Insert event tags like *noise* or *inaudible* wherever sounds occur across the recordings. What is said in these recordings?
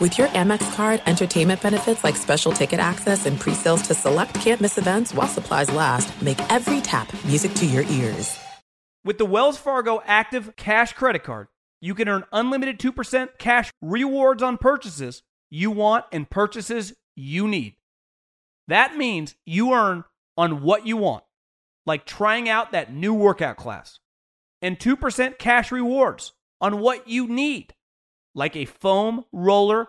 With your Amex card, entertainment benefits like special ticket access and pre-sales to select campus events while supplies last, make every tap music to your ears. With the Wells Fargo Active Cash Credit Card, you can earn unlimited 2% cash rewards on purchases you want and purchases you need. That means you earn on what you want, like trying out that new workout class, and 2% cash rewards on what you need like a foam roller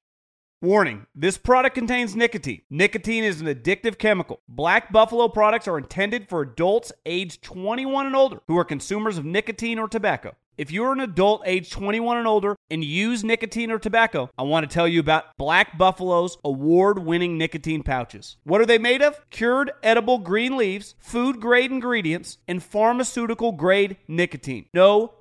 Warning this product contains nicotine. Nicotine is an addictive chemical. Black Buffalo products are intended for adults aged 21 and older who are consumers of nicotine or tobacco. If you're an adult age 21 and older and use nicotine or tobacco, I want to tell you about Black Buffalo's award winning nicotine pouches. What are they made of? Cured edible green leaves, food grade ingredients, and pharmaceutical grade nicotine. No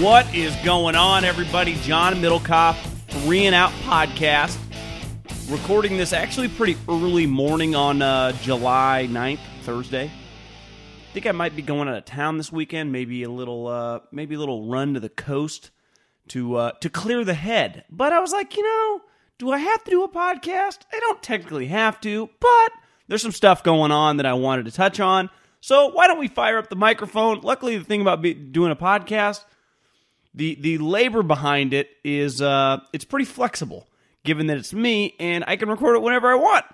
What is going on, everybody? John Middlekauff, Three and Out Podcast. Recording this actually pretty early morning on uh, July 9th, Thursday I think I might be going out of town this weekend. Maybe a little, uh, maybe a little run to the coast to uh, to clear the head. But I was like, you know, do I have to do a podcast? I don't technically have to, but there's some stuff going on that I wanted to touch on. So why don't we fire up the microphone? Luckily, the thing about doing a podcast, the the labor behind it is uh, it's pretty flexible, given that it's me and I can record it whenever I want.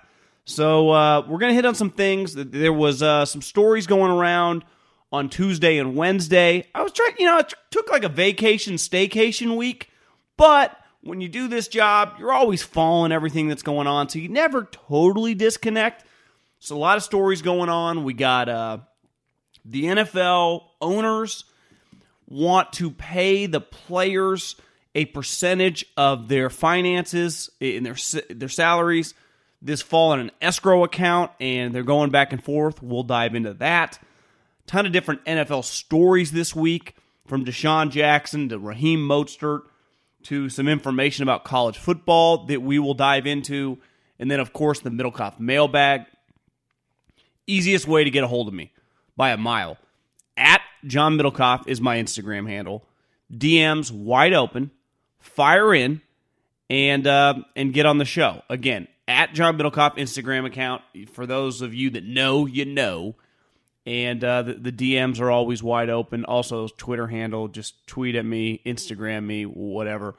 So uh, we're gonna hit on some things. There was uh, some stories going around on Tuesday and Wednesday. I was trying, you know, it took like a vacation, staycation week, but when you do this job, you're always following everything that's going on, so you never totally disconnect. So a lot of stories going on. We got uh, the NFL owners want to pay the players a percentage of their finances eh, in their their salaries this fall in an escrow account, and they're going back and forth. We'll dive into that. Ton of different NFL stories this week, from DeSean Jackson to Raheem Mostert to some information about college football that we will dive into, and then of course the Middlekauff mailbag. Easiest way to get a hold of me by a mile. At John Middlekauff is my Instagram handle. DMs wide open. Fire in and uh, and get on the show. Again, at John Middlekauff Instagram account. For those of you that know, you know. And uh, the, the, DMs are always wide open. Also, Twitter handle, just tweet at me, Instagram me, whatever.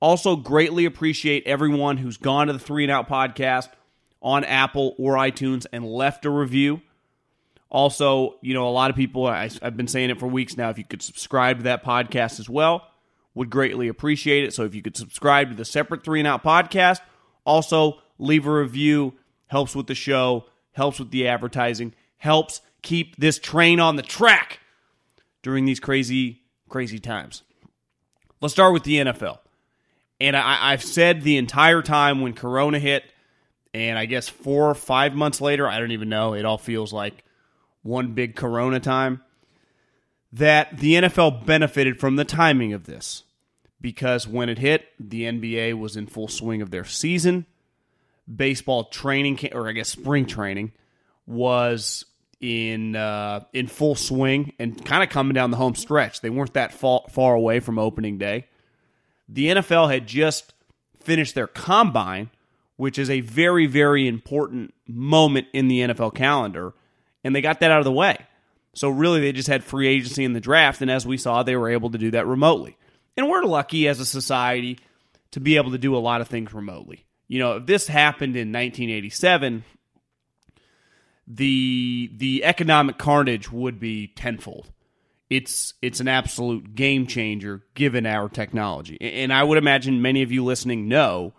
Also, greatly appreciate everyone who's gone to the Three and Out podcast on Apple or iTunes and left a review. Also, you know, a lot of people, I, I've been saying it for weeks now, if you could subscribe to that podcast as well, would greatly appreciate it. So if you could subscribe to the separate Three and Out podcast, also leave a review, helps with the show, helps with the advertising, helps keep this train on the track during these crazy, crazy times. Let's start with the NFL. And I, have said the entire time when Corona hit, and I guess four or five months later, I don't even know, it all feels like one big Corona time, that the NFL benefited from the timing of this. Because when it hit, the NBA was in full swing of their season baseball training or I guess spring training was in uh, in full swing and kind of coming down the home stretch. They weren't that far, far away from opening day. The NFL had just finished their combine, which is a very very important moment in the NFL calendar, and they got that out of the way. So really, they just had free agency in the draft, and as we saw, they were able to do that remotely. And we're lucky as a society to be able to do a lot of things remotely. You know, if this happened in 1987, the the economic carnage would be tenfold. It's it's an absolute game changer given our technology. And I would imagine many of you listening know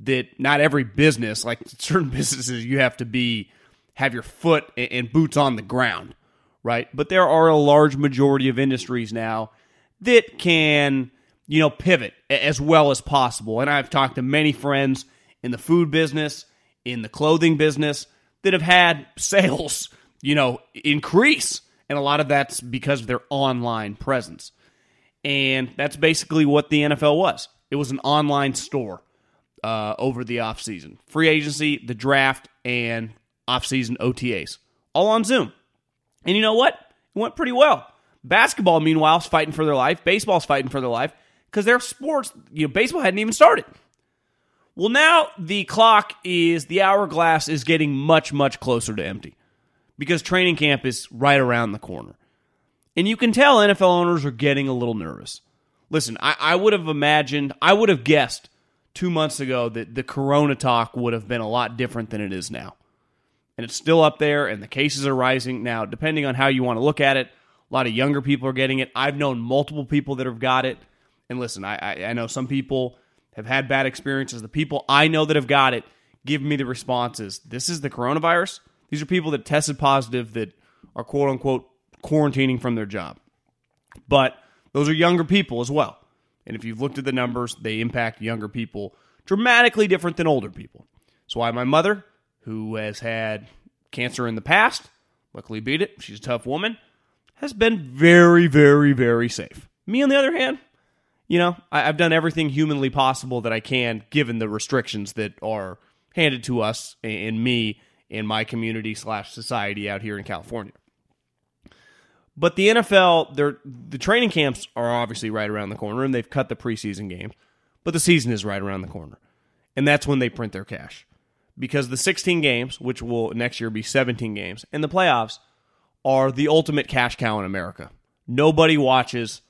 that not every business, like *laughs* certain businesses, you have to be have your foot and boots on the ground, right? But there are a large majority of industries now that can, you know, pivot as well as possible. And I've talked to many friends in the food business, in the clothing business that have had *laughs* sales, you know, increase. And a lot of that's because of their online presence. And that's basically what the NFL was. It was an online store uh, over the offseason. Free agency, the draft, and offseason OTAs. All on Zoom. And you know what? It went pretty well. Basketball, meanwhile, is fighting for their life. Baseball's fighting for their life because their sports, you know, baseball hadn't even started. Well, now the clock is, the hourglass is getting much, much closer to empty because training camp is right around the corner. And you can tell NFL owners are getting a little nervous. Listen, I, I would have imagined, I would have guessed two months ago that the corona talk would have been a lot different than it is now. And it's still up there, and the cases are rising. Now, depending on how you want to look at it, a lot of younger people are getting it. I've known multiple people that have got it. And listen, I, I, I know some people have had bad experiences. The people I know that have got it give me the responses. This is the coronavirus. These are people that tested positive that are quote unquote quarantining from their job. But those are younger people as well. And if you've looked at the numbers, they impact younger people dramatically different than older people. That's why my mother, who has had cancer in the past, luckily beat it, she's a tough woman, has been very, very, very safe. Me, on the other hand, you know, I, have done everything humanly possible that I can, given the restrictions that are handed to us and me in my community slash society out here in California. But the NFL, the training camps are obviously right around the corner, and they've cut the preseason games. But the season is right around the corner, and that's when they print their cash, because the 16 games, which will next year be 17 games, and the playoffs are the ultimate cash cow in America. Nobody watches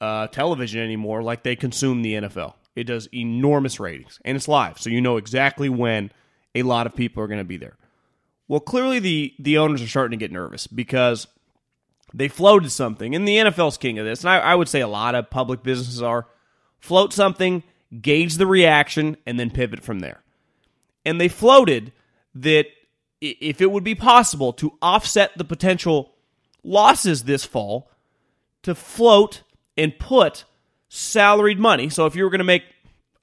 uh, television anymore like they consume the NFL. It does enormous ratings, and it's live, so you know exactly when a lot of people are going to be there. Well, clearly the the owners are starting to get nervous because they floated something, and the NFL's king of this, and I, I would say a lot of public businesses are float something, gauge the reaction, and then pivot from there. And they floated that if it would be possible to offset the potential losses this fall, to float and put salaried money. So if you were going to make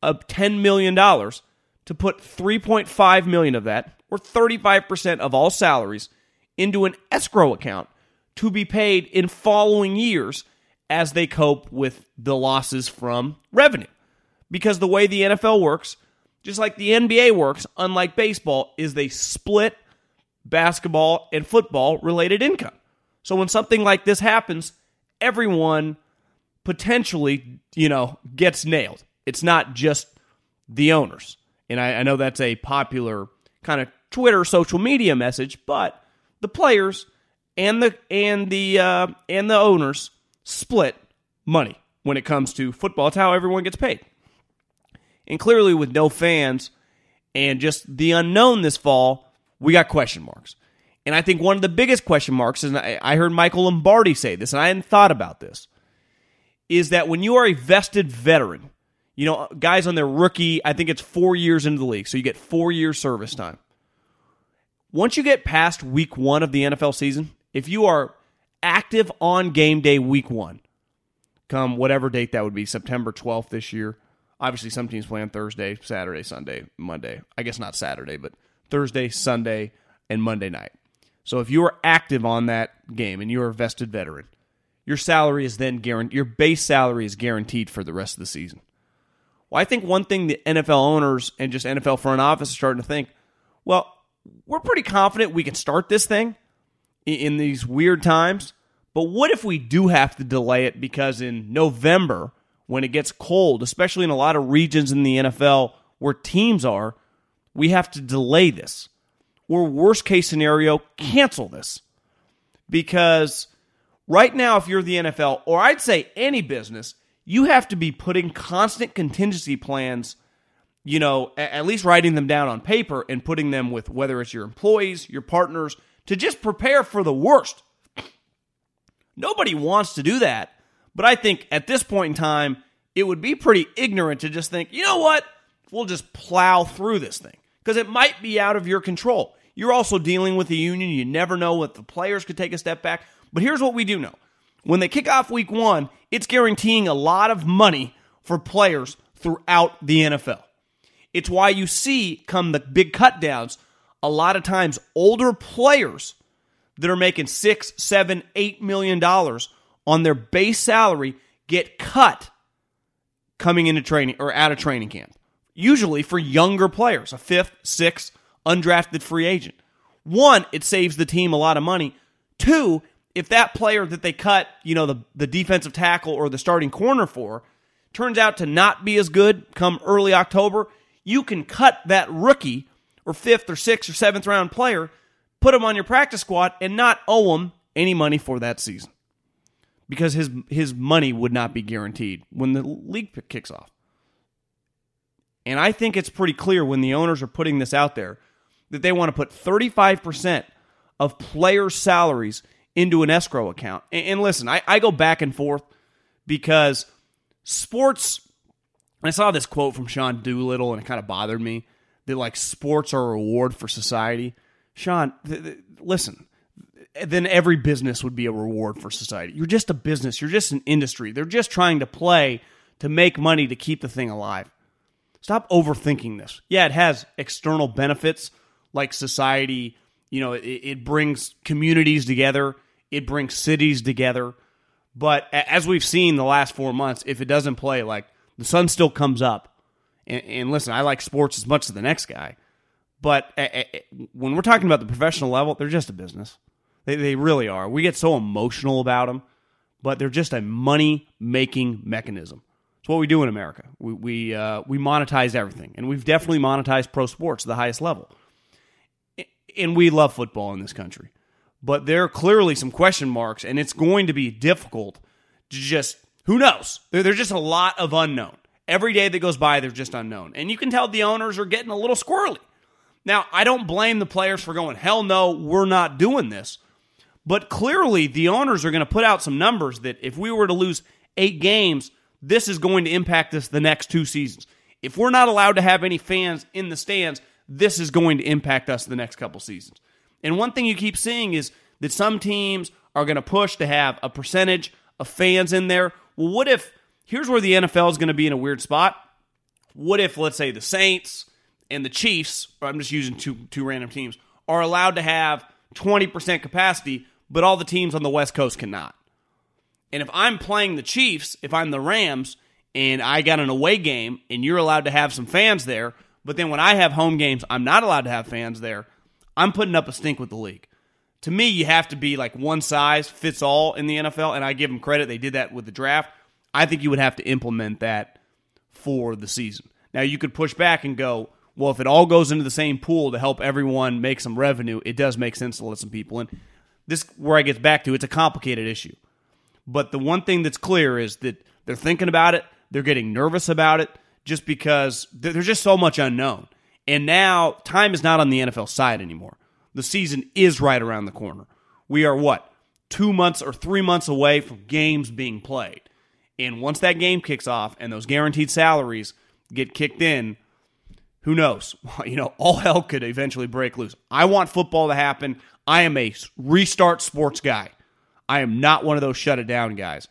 a $10 million, to put 3.5 million of that, or 35% of all salaries, into an escrow account to be paid in following years as they cope with the losses from revenue. Because the way the NFL works, just like the NBA works, unlike baseball, is they split basketball and football related income. So when something like this happens, everyone potentially, you know, gets nailed. It's not just the owners. And I, I know that's a popular kind of Twitter social media message, but the players and the and the uh, and the owners split money when it comes to football. It's how everyone gets paid. And clearly, with no fans and just the unknown this fall, we got question marks. And I think one of the biggest question marks, and I heard Michael Lombardi say this, and I hadn't thought about this, is that when you are a vested veteran, you know, guys on their rookie, I think it's four years into the league, so you get four years service time. Once you get past week one of the NFL season, if you are active on game day week one, come whatever date that would be, September 12th this year. Obviously, some teams play on Thursday, Saturday, Sunday, Monday. I guess not Saturday, but Thursday, Sunday, and Monday night. So if you are active on that game and you're a vested veteran, your salary is then guaranteed. Your base salary is guaranteed for the rest of the season. Well, I think one thing the NFL owners and just NFL front office are starting to think, well, we're pretty confident we can start this thing in these weird times. But what if we do have to delay it because in November, when it gets cold, especially in a lot of regions in the NFL where teams are, we have to delay this. Or worst case scenario, cancel this. Because right now, if you're the NFL, or I'd say any business, you have to be putting constant contingency plans, you know, at least writing them down on paper and putting them with whether it's your employees, your partners, to just prepare for the worst. Nobody wants to do that. But I think at this point in time, it would be pretty ignorant to just think, you know what? We'll just plow through this thing because it might be out of your control. You're also dealing with the union. You never know what the players could take a step back. But here's what we do know when they kick off week one, it's guaranteeing a lot of money for players throughout the NFL. It's why you see, come the big cut downs, a lot of times older players that are making six, seven, eight million dollars on their base salary get cut coming into training or out of training camp. Usually for younger players, a fifth, sixth, undrafted free agent. One, it saves the team a lot of money. Two, if that player that they cut, you know, the, the defensive tackle or the starting corner for, turns out to not be as good come early October, you can cut that rookie or fifth or sixth or seventh round player, put him on your practice squad, and not owe him any money for that season because his his money would not be guaranteed when the league kicks off. And I think it's pretty clear when the owners are putting this out there that they want to put 35% of players' salaries into an escrow account. And, and listen, I, I go back and forth because sports. I saw this quote from Sean Doolittle and it kind of bothered me that like sports are a reward for society. Sean, th- th- listen, then every business would be a reward for society. You're just a business, you're just an industry. They're just trying to play to make money to keep the thing alive. Stop overthinking this. Yeah, it has external benefits like society, you know, it, it brings communities together, it brings cities together. But as we've seen the last four months, if it doesn't play, like the sun still comes up. And, and listen, I like sports as much as the next guy. But when we're talking about the professional level, they're just a business. They, they really are. We get so emotional about them, but they're just a money making mechanism. It's what we do in America. We we uh, we monetize everything, and we've definitely monetized pro sports to the highest level. And we love football in this country, but there are clearly some question marks, and it's going to be difficult to just who knows. There, there's just a lot of unknown. Every day that goes by, they're just unknown, and you can tell the owners are getting a little squirrely. Now, I don't blame the players for going, hell no, we're not doing this. But clearly, the owners are going to put out some numbers that if we were to lose eight games, this is going to impact us the next two seasons. If we're not allowed to have any fans in the stands, this is going to impact us the next couple seasons. And one thing you keep seeing is that some teams are going to push to have a percentage of fans in there. Well, what if here's where the NFL is going to be in a weird spot? What if, let's say, the Saints and the Chiefs, I'm just using two two random teams, are allowed to have 20% capacity, but all the teams on the West Coast cannot. And if I'm playing the Chiefs, if I'm the Rams, and I got an away game and you're allowed to have some fans there, but then when I have home games, I'm not allowed to have fans there, I'm putting up a stink with the league. To me, you have to be like one size fits all in the NFL, and I give them credit. They did that with the draft. I think you would have to implement that for the season. Now, you could push back and go, well, if it all goes into the same pool to help everyone make some revenue, it does make sense to let some people in this where I get back to it's a complicated issue. But the one thing that's clear is that they're thinking about it, they're getting nervous about it just because there's just so much unknown. And now time is not on the NFL side anymore. The season is right around the corner. We are what? 2 months or 3 months away from games being played. And once that game kicks off and those guaranteed salaries get kicked in, who knows? *laughs* You know, all hell could eventually break loose. I want football to happen. I am a restart sports guy. I am not one of those shut it down guys.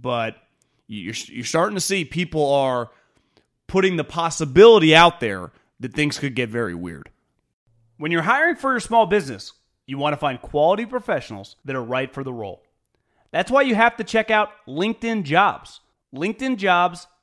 But you're, you're starting to see people are putting the possibility out there that things could get very weird. When you're hiring for your small business, you want to find quality professionals that are right for the role. That's why you have to check out LinkedIn Jobs. LinkedIn Jobs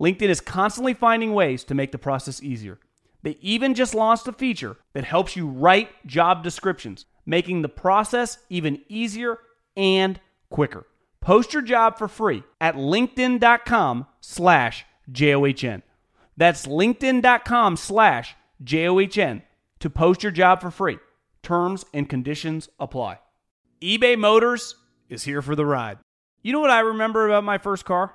LinkedIn is constantly finding ways to make the process easier. They even just launched a feature that helps you write job descriptions, making the process even easier and quicker. Post your job for free at linkedin.com slash J-O-H-N. That's linkedin.com slash J-O-H-N to post your job for free. Terms and conditions apply. eBay Motors is here for the ride. You know what I remember about my first car?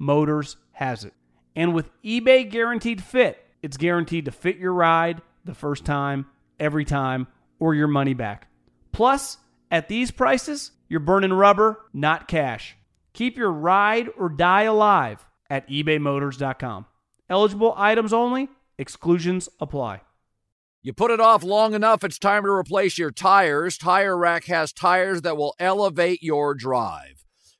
Motors has it. And with eBay Guaranteed Fit, it's guaranteed to fit your ride the first time, every time, or your money back. Plus, at these prices, you're burning rubber, not cash. Keep your ride or die alive at ebaymotors.com. Eligible items only, exclusions apply. You put it off long enough, it's time to replace your tires. Tire Rack has tires that will elevate your drive.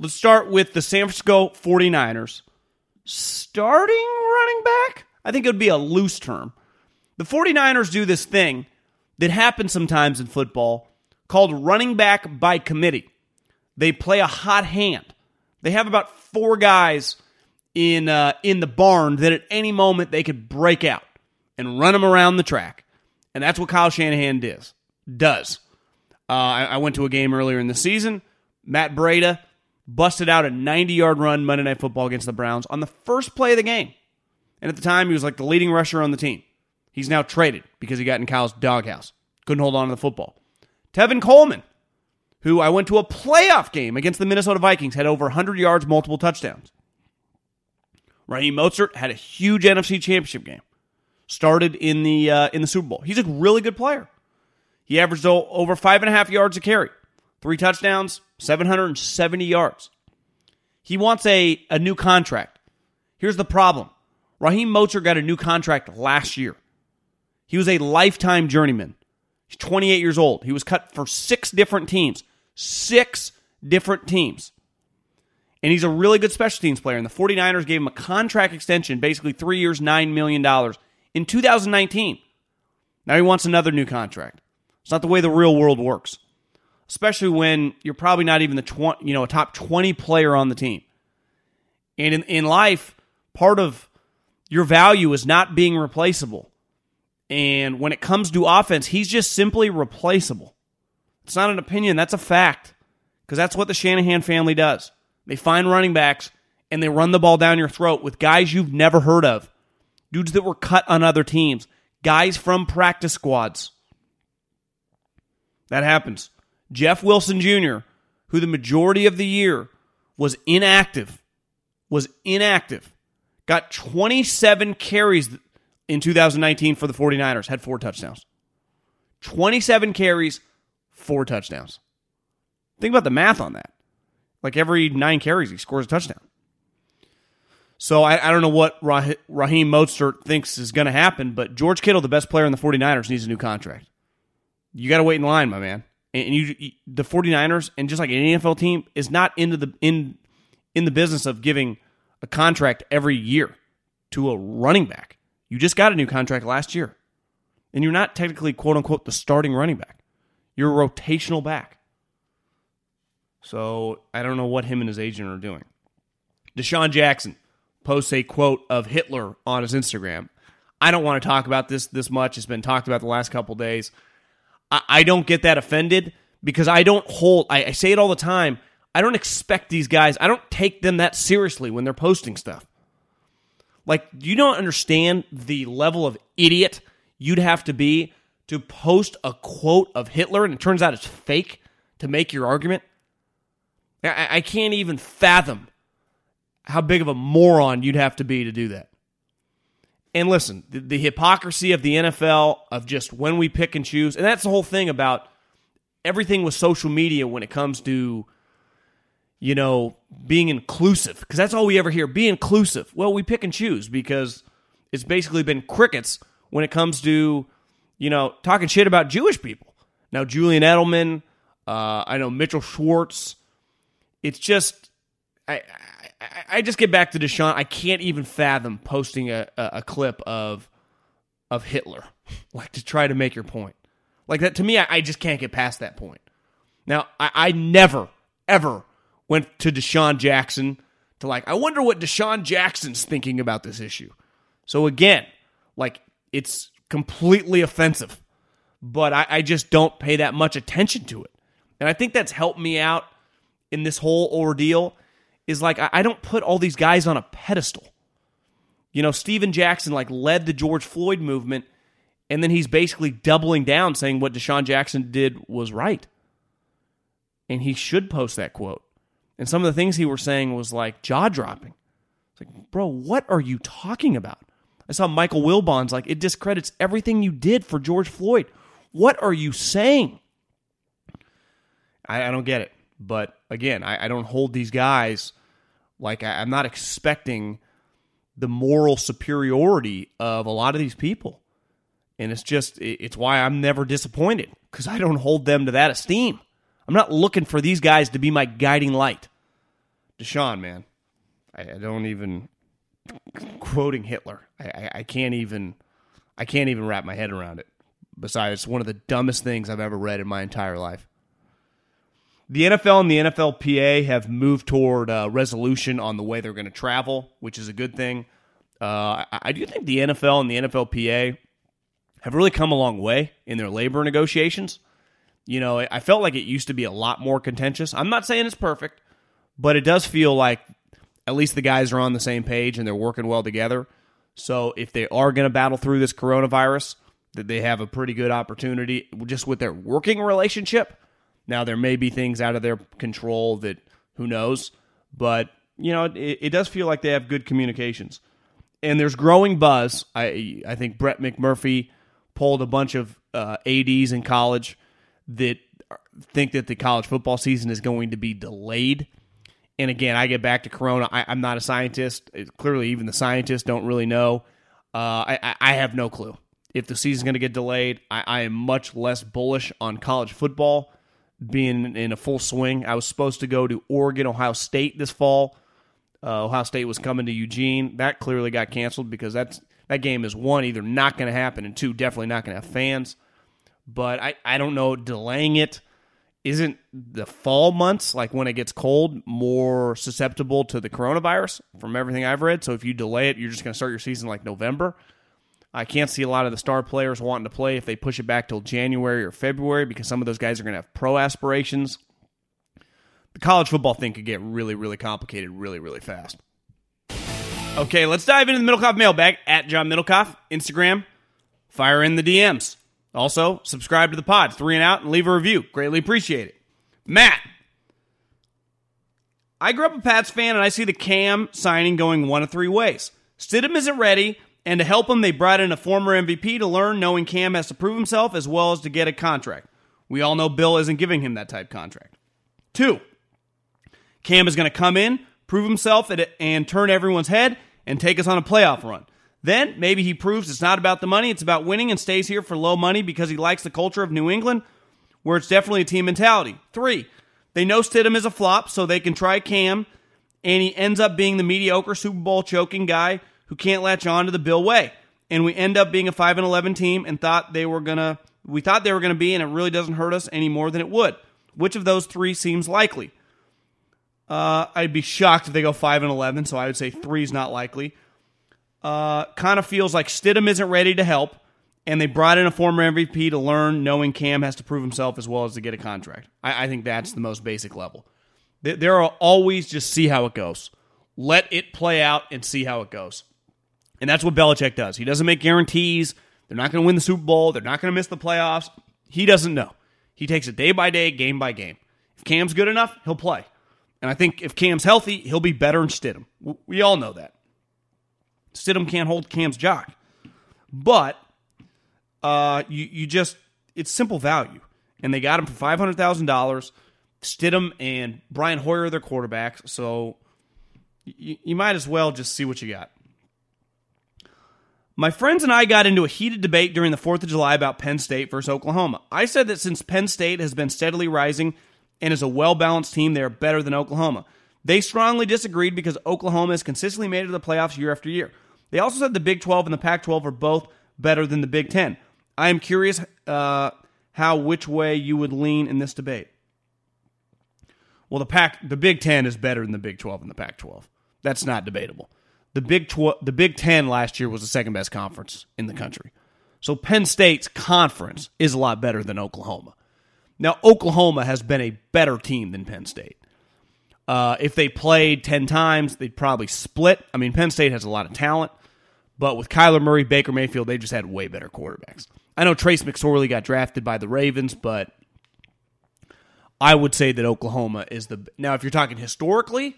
Let's start with the San Francisco 49ers. Starting running back? I think it would be a loose term. The 49ers do this thing that happens sometimes in football called running back by committee. They play a hot hand. They have about four guys in uh, in the barn that at any moment they could break out and run them around the track, and that's what Kyle Shanahan does. Does uh, I, I went to a game earlier in the season. Matt Breida busted out a 90 yard run Monday Night Football against the Browns on the first play of the game, and at the time he was like the leading rusher on the team. He's now traded because he got in Kyle's doghouse. Couldn't hold on to the football. Tevin Coleman, who I went to a playoff game against the Minnesota Vikings, had over 100 yards, multiple touchdowns. Raheem Mostert had a huge NFC Championship game. Started in the uh, in the Super Bowl. He's a really good player. He averaged over five and a half yards a carry, three touchdowns, 770 yards. He wants a, a new contract. Here's the problem Raheem Mostert got a new contract last year. He was a lifetime journeyman. He's 28 years old. He was cut for six different teams. Six different teams. And he's a really good special teams player. And the 49ers gave him a contract extension, basically three years, $9 million in 2019. Now he wants another new contract. It's not the way the real world works, especially when you're probably not even the 20, you know, a top 20 player on the team. And in, in life, part of your value is not being replaceable. And when it comes to offense, he's just simply replaceable. It's not an opinion, that's a fact. Because that's what the Shanahan family does. They find running backs and they run the ball down your throat with guys you've never heard of, dudes that were cut on other teams, guys from practice squads. That happens. Jeff Wilson Jr., who the majority of the year was inactive, was inactive, got 27 carries in 2019 for the 49ers, had four touchdowns. 27 carries, four touchdowns. Think about the math on that. Like every nine carries, he scores a touchdown. So I, I don't know what Rah- Raheem Mostert thinks is going to happen, but George Kittle, the best player in the 49ers, needs a new contract. You got to wait in line, my man. And you, the 49ers, and just like any NFL team, is not into the in in the business of giving a contract every year to a running back. You just got a new contract last year. And you're not technically, quote unquote, the starting running back. You're a rotational back. So I don't know what him and his agent are doing. DeSean Jackson posts a quote of Hitler on his Instagram. I don't want to talk about this this much. It's been talked about the last couple days. I, I, don't get that offended because I don't hold. I, I say it all the time. I don't expect these guys. I don't take them that seriously when they're posting stuff. Like, you don't understand the level of idiot you'd have to be to post a quote of Hitler and it turns out it's fake to make your argument. I, I can't even fathom how big of a moron you'd have to be to do that. And listen, the, the, hypocrisy of the NFL of just when we pick and choose, and that's the whole thing about everything with social media when it comes to you know, being inclusive, because that's all we ever hear be inclusive. Well, we pick and choose because it's basically been crickets when it comes to, you know, talking shit about Jewish people. Now, Julian Edelman, uh, I know Mitchell Schwartz. It's just, I, I, just get back to DeSean. I can't even fathom posting a, a, a clip of of Hitler, *laughs* like to try to make your point. Like that to me, I, I just can't get past that point. Now, I, I never, ever went to DeSean Jackson to like, I wonder what DeSean Jackson's thinking about this issue. So again, like it's completely offensive, but I, I just don't pay that much attention to it. And I think that's helped me out in this whole ordeal is like I, don't put all these guys on a pedestal. You know, Stephen Jackson like led the George Floyd movement, and then he's basically doubling down saying what DeSean Jackson did was right. And he should post that quote. And some of the things he were saying was like jaw dropping. It's like, bro, what are you talking about? I saw Michael Wilbon's like, it discredits everything you did for George Floyd. What are you saying? I, I don't get it. But again, I, I don't hold these guys like I, I'm not expecting the moral superiority of a lot of these people. And it's just, it's why I'm never disappointed because I don't hold them to that esteem. I'm not looking for these guys to be my guiding light. DeSean, man, I, I don't even quoting Hitler. I, I, I, can't even I can't even wrap my head around it. Besides, it's one of the dumbest things I've ever read in my entire life. The NFL and the NFLPA have moved toward uh, resolution on the way they're going to travel, which is a good thing. Uh, I, I do think the NFL and the NFLPA have really come a long way in their labor negotiations. You know, I felt like it used to be a lot more contentious. I'm not saying it's perfect, but it does feel like at least the guys are on the same page and they're working well together. So if they are going to battle through this coronavirus, that they have a pretty good opportunity just with their working relationship. Now there may be things out of their control that who knows, but you know it, it does feel like they have good communications, and there's growing buzz. I I think Brett McMurphy polled a bunch of uh, ads in college that think that the college football season is going to be delayed. And again, I get back to Corona. I, am not a scientist. It, clearly, even the scientists don't really know. Uh, I, I have no clue if the season's going to get delayed. I, I am much less bullish on college football being in a full swing. I was supposed to go to Oregon, Ohio State this fall. Uh, Ohio State was coming to Eugene. That clearly got canceled because that's that game is one either not going to happen and two definitely not going to have fans. But I I don't know delaying it isn't the fall months like when it gets cold more susceptible to the coronavirus from everything I've read. So if you delay it, you're just going to start your season like November. I can't see a lot of the star players wanting to play if they push it back till January or February because some of those guys are going to have pro aspirations. The college football thing could get really, really complicated really, really fast. Okay, let's dive into the Middlekauff mailbag at John Middlekauff, Instagram. Fire in the DMs. Also, subscribe to the pod, three and out, and leave a review. Greatly appreciate it. Matt. I grew up a Pats fan, and I see the Cam signing going one of three ways. Stidham isn't ready, and to help him, they brought in a former MVP to learn, knowing Cam has to prove himself as well as to get a contract. We all know Bill isn't giving him that type contract. Two, Cam is going to come in, prove himself, and turn everyone's head and take us on a playoff run. Then maybe he proves it's not about the money, it's about winning and stays here for low money because he likes the culture of New England, where it's definitely a team mentality. Three, they know Stidham is a flop, so they can try Cam, and he ends up being the mediocre Super Bowl choking guy who can't latch on to the Bill way. And we end up being a 5 and 11 team and thought they were going to we thought they were going to be and it really doesn't hurt us any more than it would. Which of those three seems likely? Uh, I'd be shocked if they go 5 and 11, so I would say 3 is not likely. Uh, kind of feels like Stidham isn't ready to help, and they brought in a former MVP to learn, knowing Cam has to prove himself as well as to get a contract. I, I think that's the most basic level. There are always just see how it goes. Let it play out and see how it goes. And that's what Belichick does. He doesn't make guarantees. They're not going to win the Super Bowl. They're not going to miss the playoffs. He doesn't know. He takes it day by day, game by game. If Cam's good enough, he'll play. And I think if Cam's healthy, he'll be better than Stidham. We all know that. Stidham can't hold Cam's jock. But uh, you, you just, it's simple value. And they got him for $500,000. Stidham and Brian Hoyer are their quarterbacks. So you, you might as well just see what you got. My friends and I got into a heated debate during the 4th of July about Penn State versus Oklahoma. I said that since Penn State has been steadily rising and is a well balanced team, they are better than Oklahoma. They strongly disagreed because Oklahoma has consistently made it to the playoffs year after year. They also said the Big 12 and the Pac 12 are both better than the Big 10. I am curious uh, how which way you would lean in this debate. Well, the Pac, the Big 10 is better than the Big 12 and the Pac 12. That's not debatable. The Big Tw- the Big Ten last year was the second best conference in the country. So Penn State's conference is a lot better than Oklahoma. Now Oklahoma has been a better team than Penn State. Uh, if they played ten times, they'd probably split. I mean, Penn State has a lot of talent, but with Kyler Murray, Baker Mayfield, they just had way better quarterbacks. I know Trace McSorley got drafted by the Ravens, but I would say that Oklahoma is the now. If you're talking historically,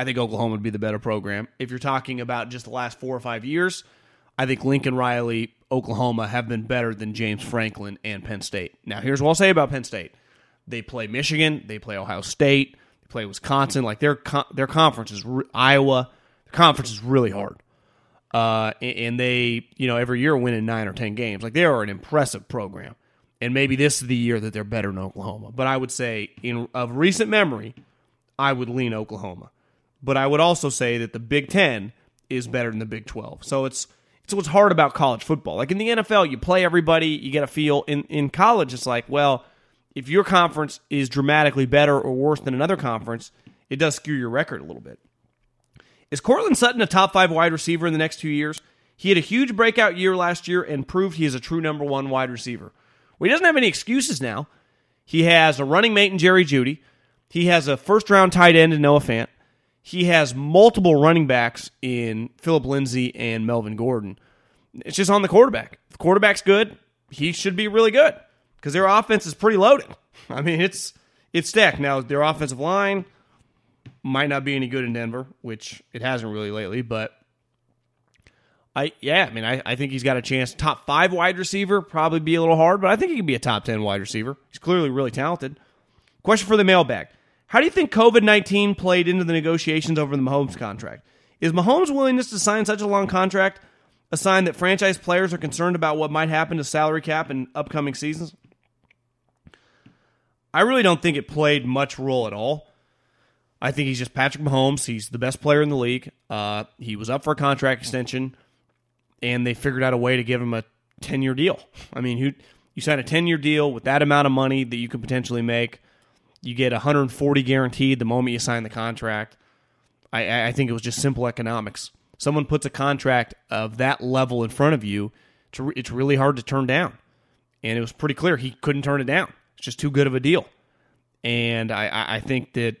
I think Oklahoma would be the better program. If you're talking about just the last four or five years, I think Lincoln Riley, Oklahoma have been better than James Franklin and Penn State. Now, here's what I'll say about Penn State: they play Michigan, they play Ohio State, they play Wisconsin. Like their their conference is Iowa. The conference is really hard, uh, and they you know every year winning nine or ten games. Like they are an impressive program, and maybe this is the year that they're better than Oklahoma. But I would say, in of recent memory, I would lean Oklahoma. But I would also say that the Big Ten is better than the Big Twelve. So it's it's what's hard about college football. Like in the NFL, you play everybody, you get a feel. In in college, it's like, well, if your conference is dramatically better or worse than another conference, it does skew your record a little bit. Is Courtland Sutton a top five wide receiver in the next two years? He had a huge breakout year last year and proved he is a true number one wide receiver. Well, he doesn't have any excuses now. He has a running mate in Jerry Jeudy. He has a first round tight end in Noah Fant. He has multiple running backs in Philip Lindsay and Melvin Gordon. It's just on the quarterback. If the quarterback's good, he should be really good because their offense is pretty loaded. *laughs* I mean, it's it's stacked. Now their offensive line might not be any good in Denver, which it hasn't really lately, but I yeah, I mean, I, I think he's got a chance. Top five wide receiver probably be a little hard, but I think he can be a top ten wide receiver. He's clearly really talented. Question for the mailbag: How do you think COVID nineteen played into the negotiations over the Mahomes contract? Is Mahomes' willingness to sign such a long contract a sign that franchise players are concerned about what might happen to salary cap in upcoming seasons? I really don't think it played much role at all. I think he's just Patrick Mahomes. He's the best player in the league. Uh, he was up for a contract extension and they figured out a way to give him a 10 year deal. I mean, you, you sign a 10 year deal with that amount of money that you could potentially make. You get 140 guaranteed the moment you sign the contract. I, I think it was just simple economics. Someone puts a contract of that level in front of you, it's really hard to turn down. And it was pretty clear he couldn't turn it down. It's just too good of a deal. And I, I think that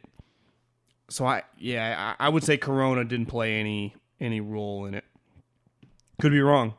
so I yeah I would say Corona didn't play any any role in it. Could be wrong.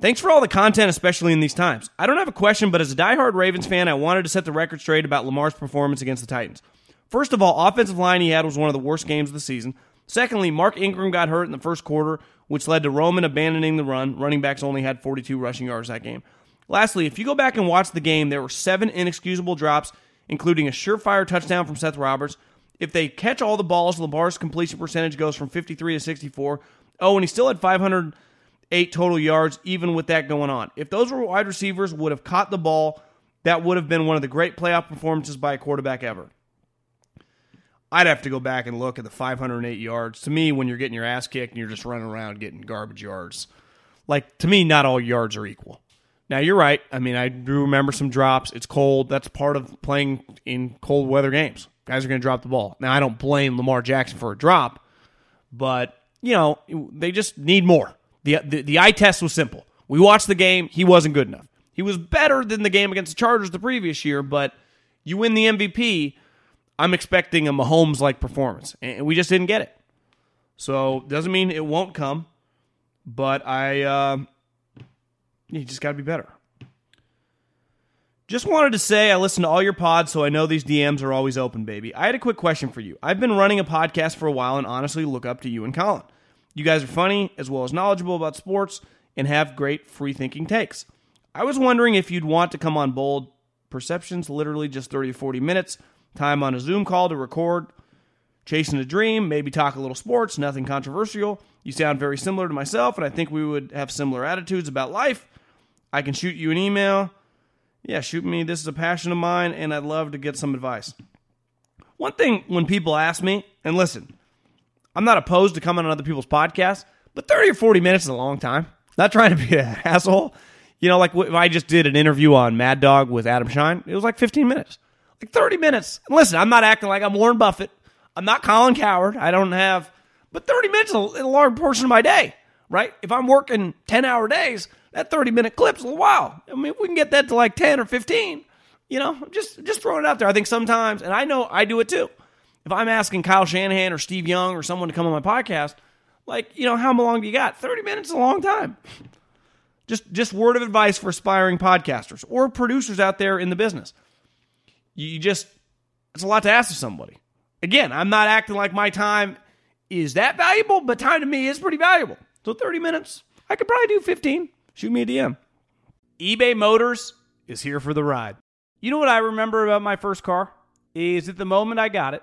Thanks for all the content, especially in these times. I don't have a question, but as a diehard Ravens fan, I wanted to set the record straight about Lamar's performance against the Titans. First of all, offensive line he had was one of the worst games of the season. Secondly, Mark Ingram got hurt in the first quarter, which led to Roman abandoning the run. Running backs only had 42 rushing yards that game. Lastly, if you go back and watch the game, there were seven inexcusable drops, including a surefire touchdown from Seth Roberts. If they catch all the balls, Lamar's completion percentage goes from 53 to 64. Oh, and he still had 500- eight total yards, even with that going on. If those were wide receivers would have caught the ball, that would have been one of the great playoff performances by a quarterback ever. I'd have to go back and look at the 508 yards. To me, when you're getting your ass kicked and you're just running around getting garbage yards, like to me, not all yards are equal. Now you're right. I mean, I do remember some drops. It's cold. That's part of playing in cold weather games. Guys are going to drop the ball. Now I don't blame Lamar Jackson for a drop, but you know they just need more. The, the, the eye test was simple. We watched the game. He wasn't good enough. He was better than the game against the Chargers the previous year, but you win the MVP. I'm expecting a Mahomes like performance, and we just didn't get it. So doesn't mean it won't come, but I uh, you just got to be better. Just wanted to say I listen to all your pods, so I know these DMs are always open, baby. I had a quick question for you. I've been running a podcast for a while and honestly look up to you and Colin. You guys are funny as well as knowledgeable about sports and have great free thinking takes. I was wondering if you'd want to come on Bold Perceptions, literally just 30 to 40 minutes, time on a Zoom call to record, chasing a dream, maybe talk a little sports, nothing controversial. You sound very similar to myself, and I think we would have similar attitudes about life. I can shoot you an email. Yeah, shoot me. This is a passion of mine, and I'd love to get some advice. One thing when people ask me, and listen, I'm not opposed to coming on other people's podcasts, but 30 or 40 minutes is a long time. Not trying to be *laughs* an asshole. You know, like if I just did an interview on Mad Dog with Adam Schein, it was like 15 minutes. Like 30 minutes. And listen, I'm not acting like I'm Warren Buffett. I'm not Colin Cowherd. I don't have, but 30 minutes is a, large portion of my day, right? If I'm working 10 hour days, that 30 minute clip's a while. I mean, if we can get that to like 10 or 15, you know, just just throwing it out there. I think sometimes, and I know I do it too if I'm asking Kyle Shanahan or Steve Young or someone to come on my podcast, like, you know, how long do you got? 30 minutes is a long time. Just just word of advice for aspiring podcasters or producers out there in the business. You just it's a lot to ask of somebody. Again, I'm not acting like my time is that valuable, but time to me is pretty valuable. So 30 minutes, I could probably do 15. Shoot me a DM. eBay Motors is here for the ride. You know what I remember about my first car? Is at the moment I got it,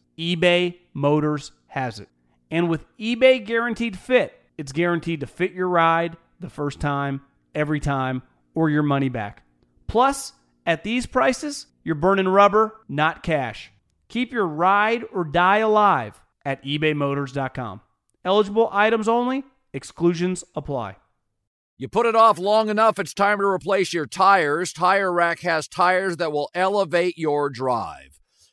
eBay Motors has it. And with eBay Guaranteed Fit, it's guaranteed to fit your ride the first time, every time, or your money back. Plus, at these prices, you're burning rubber, not cash. Keep your ride or die alive at ebaymotors.com. Eligible items only, exclusions apply. You put it off long enough, it's time to replace your tires. Tire Rack has tires that will elevate your drive.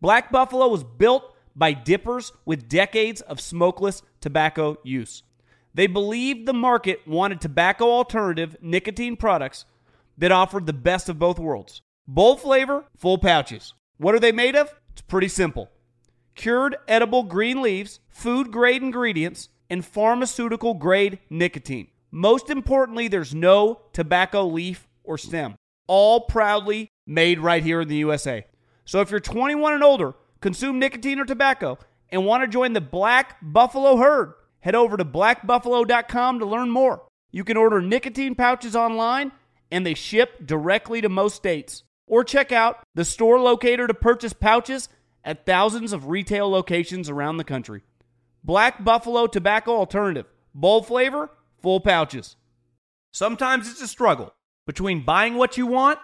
Black Buffalo was built by dippers with decades of smokeless tobacco use. They believed the market wanted tobacco alternative nicotine products that offered the best of both worlds. Bold flavor, full pouches. What are they made of? It's pretty simple. Cured edible green leaves, food grade ingredients, and pharmaceutical grade nicotine. Most importantly, there's no tobacco leaf or stem. All proudly made right here in the USA. So if you're 21 and older, consume nicotine or tobacco, and want to join the Black Buffalo herd, head over to blackbuffalo.com to learn more. You can order nicotine pouches online, and they ship directly to most states. Or check out the store locator to purchase pouches at thousands of retail locations around the country. Black Buffalo Tobacco Alternative. Bold flavor, full pouches. Sometimes it's a struggle between buying what you want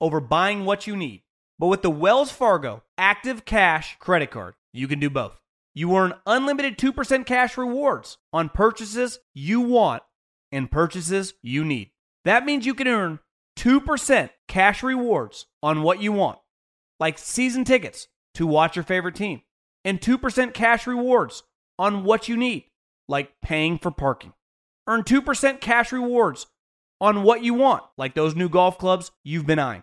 over buying what you need. But with the Wells Fargo Active Cash credit card, you can do both. You earn unlimited 2% cash rewards on purchases you want and purchases you need. That means you can earn 2% cash rewards on what you want, like season tickets to watch your favorite team, and 2% cash rewards on what you need, like paying for parking. Earn 2% cash rewards on what you want, like those new golf clubs you've been eyeing,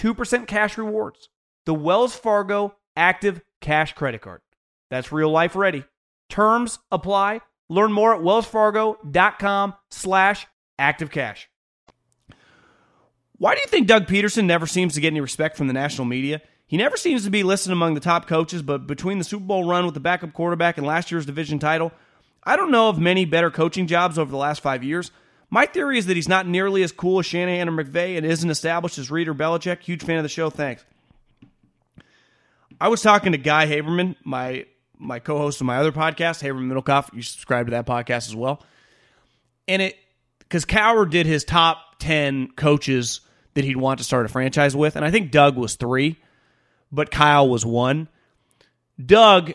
2% cash rewards, the Wells Fargo Active Cash credit card. That's real life ready. Terms apply. Learn more at wellsfargo.com slash activecash. Why do you think Doug Pederson never seems to get any respect from the national media? He never seems to be listed among the top coaches, but between the Super Bowl run with the backup quarterback and last year's division title, I don't know of many better coaching jobs over the last five years. My theory is that he's not nearly as cool as Shanahan or McVay and isn't established as Reid or Belichick. Huge fan of the show. Thanks. I was talking to Guy Haberman, my my co-host of my other podcast, Haberman Middlekauff. You subscribe to that podcast as well. And it because Cowherd did his top ten coaches that he'd want to start a franchise with, and I think Doug was three, but Kyle was one. Doug,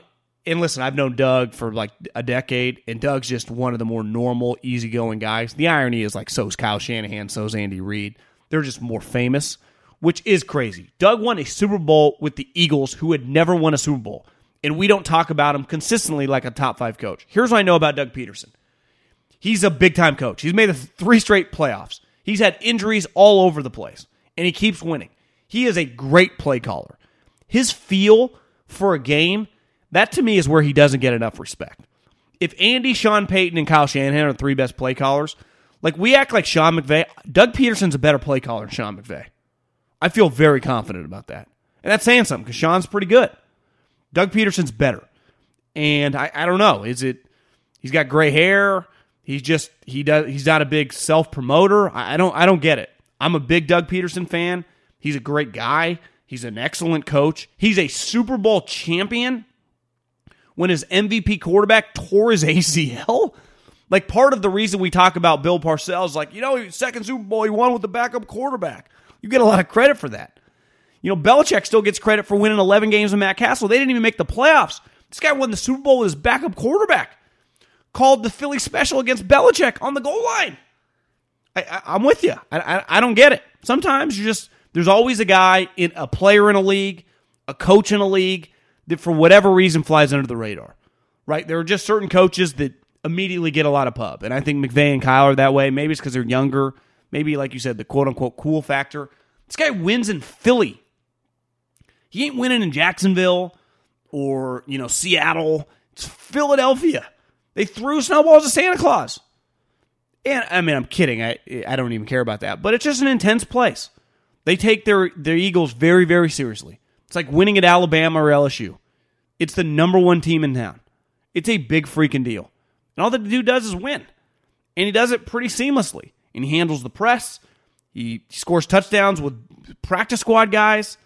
and listen, I've known Doug for like a decade, and Doug's just one of the more normal, easygoing guys. The irony is like so's Kyle Shanahan, so's Andy Reid. They're just more famous, which is crazy. Doug won a Super Bowl with the Eagles, who had never won a Super Bowl, and we don't talk about him consistently like a top five coach. Here's what I know about Doug Pederson He's a big time coach. He's made three straight playoffs. He's had injuries all over the place, and he keeps winning. He is a great play caller. His feel for a game, that to me is where he doesn't get enough respect. If Andy, Sean Payton, and Kyle Shanahan are the three best play callers, like we act like Sean McVay, Doug Pederson's a better play caller than Sean McVay. I feel very confident about that. And that's saying something because Sean's pretty good. Doug Pederson's better. And I, I don't know. Is it he's got gray hair? He's just he does he's not a big self promoter. I, I don't I don't get it. I'm a big Doug Pederson fan. He's a great guy. He's an excellent coach. He's a Super Bowl champion when his MVP quarterback tore his *laughs* ACL. Like part of the reason we talk about Bill Parcells, like, you know, second Super Bowl he won with the backup quarterback. You get a lot of credit for that. You know, Belichick still gets credit for winning 11 games with Matt Cassel. They didn't even make the playoffs. This guy won the Super Bowl with his backup quarterback called the Philly special against Belichick on the goal line. I, am with you. I, I, I, don't get it. Sometimes you just there's always a guy in a player in a league, a coach in a league that for whatever reason flies under the radar. Right? There are just certain coaches that immediately get a lot of pub, and I think McVay and Kyle are that way. Maybe it's because they're younger. Maybe like you said, the quote unquote cool factor. This guy wins in Philly. He ain't winning in Jacksonville or you know Seattle. It's Philadelphia. They threw snowballs at Santa Claus. And I mean, I'm kidding. I I don't even care about that. But it's just an intense place. They take their their Eagles very very seriously. It's like winning at Alabama or LSU. It's the number one team in town. It's a big freaking deal. And all that the dude does is win. And he does it pretty seamlessly. And he handles the press. He scores touchdowns with practice squad guys.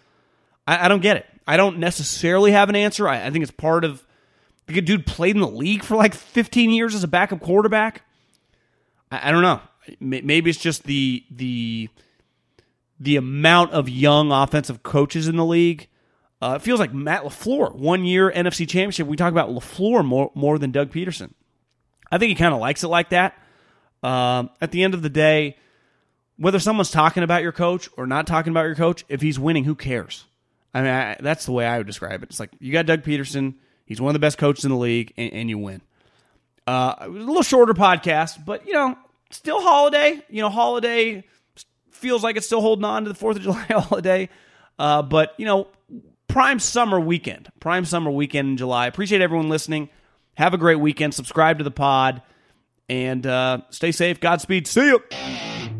I, I don't get it. I don't necessarily have an answer. I, I think it's part of a dude played in the league for like 15 years as a backup quarterback. I, I don't know. Maybe it's just the the the amount of young offensive coaches in the league. Uh, it feels like Matt LaFleur, one year NFC championship. We talk about LaFleur more more than Doug Pederson. I think he kind of likes it like that. Um, at the end of the day, whether someone's talking about your coach or not talking about your coach, if he's winning, who cares? I mean, I, that's the way I would describe it. It's like you got Doug Pederson, He's one of the best coaches in the league, and, and you win. Uh, it was a little shorter podcast, but you know, still holiday. You know, holiday feels like it's still holding on to the Fourth of *laughs* July holiday. Uh, but you know, prime summer weekend, prime summer weekend in July. Appreciate everyone listening. Have a great weekend. Subscribe to the pod, and uh, stay safe. Godspeed. See you.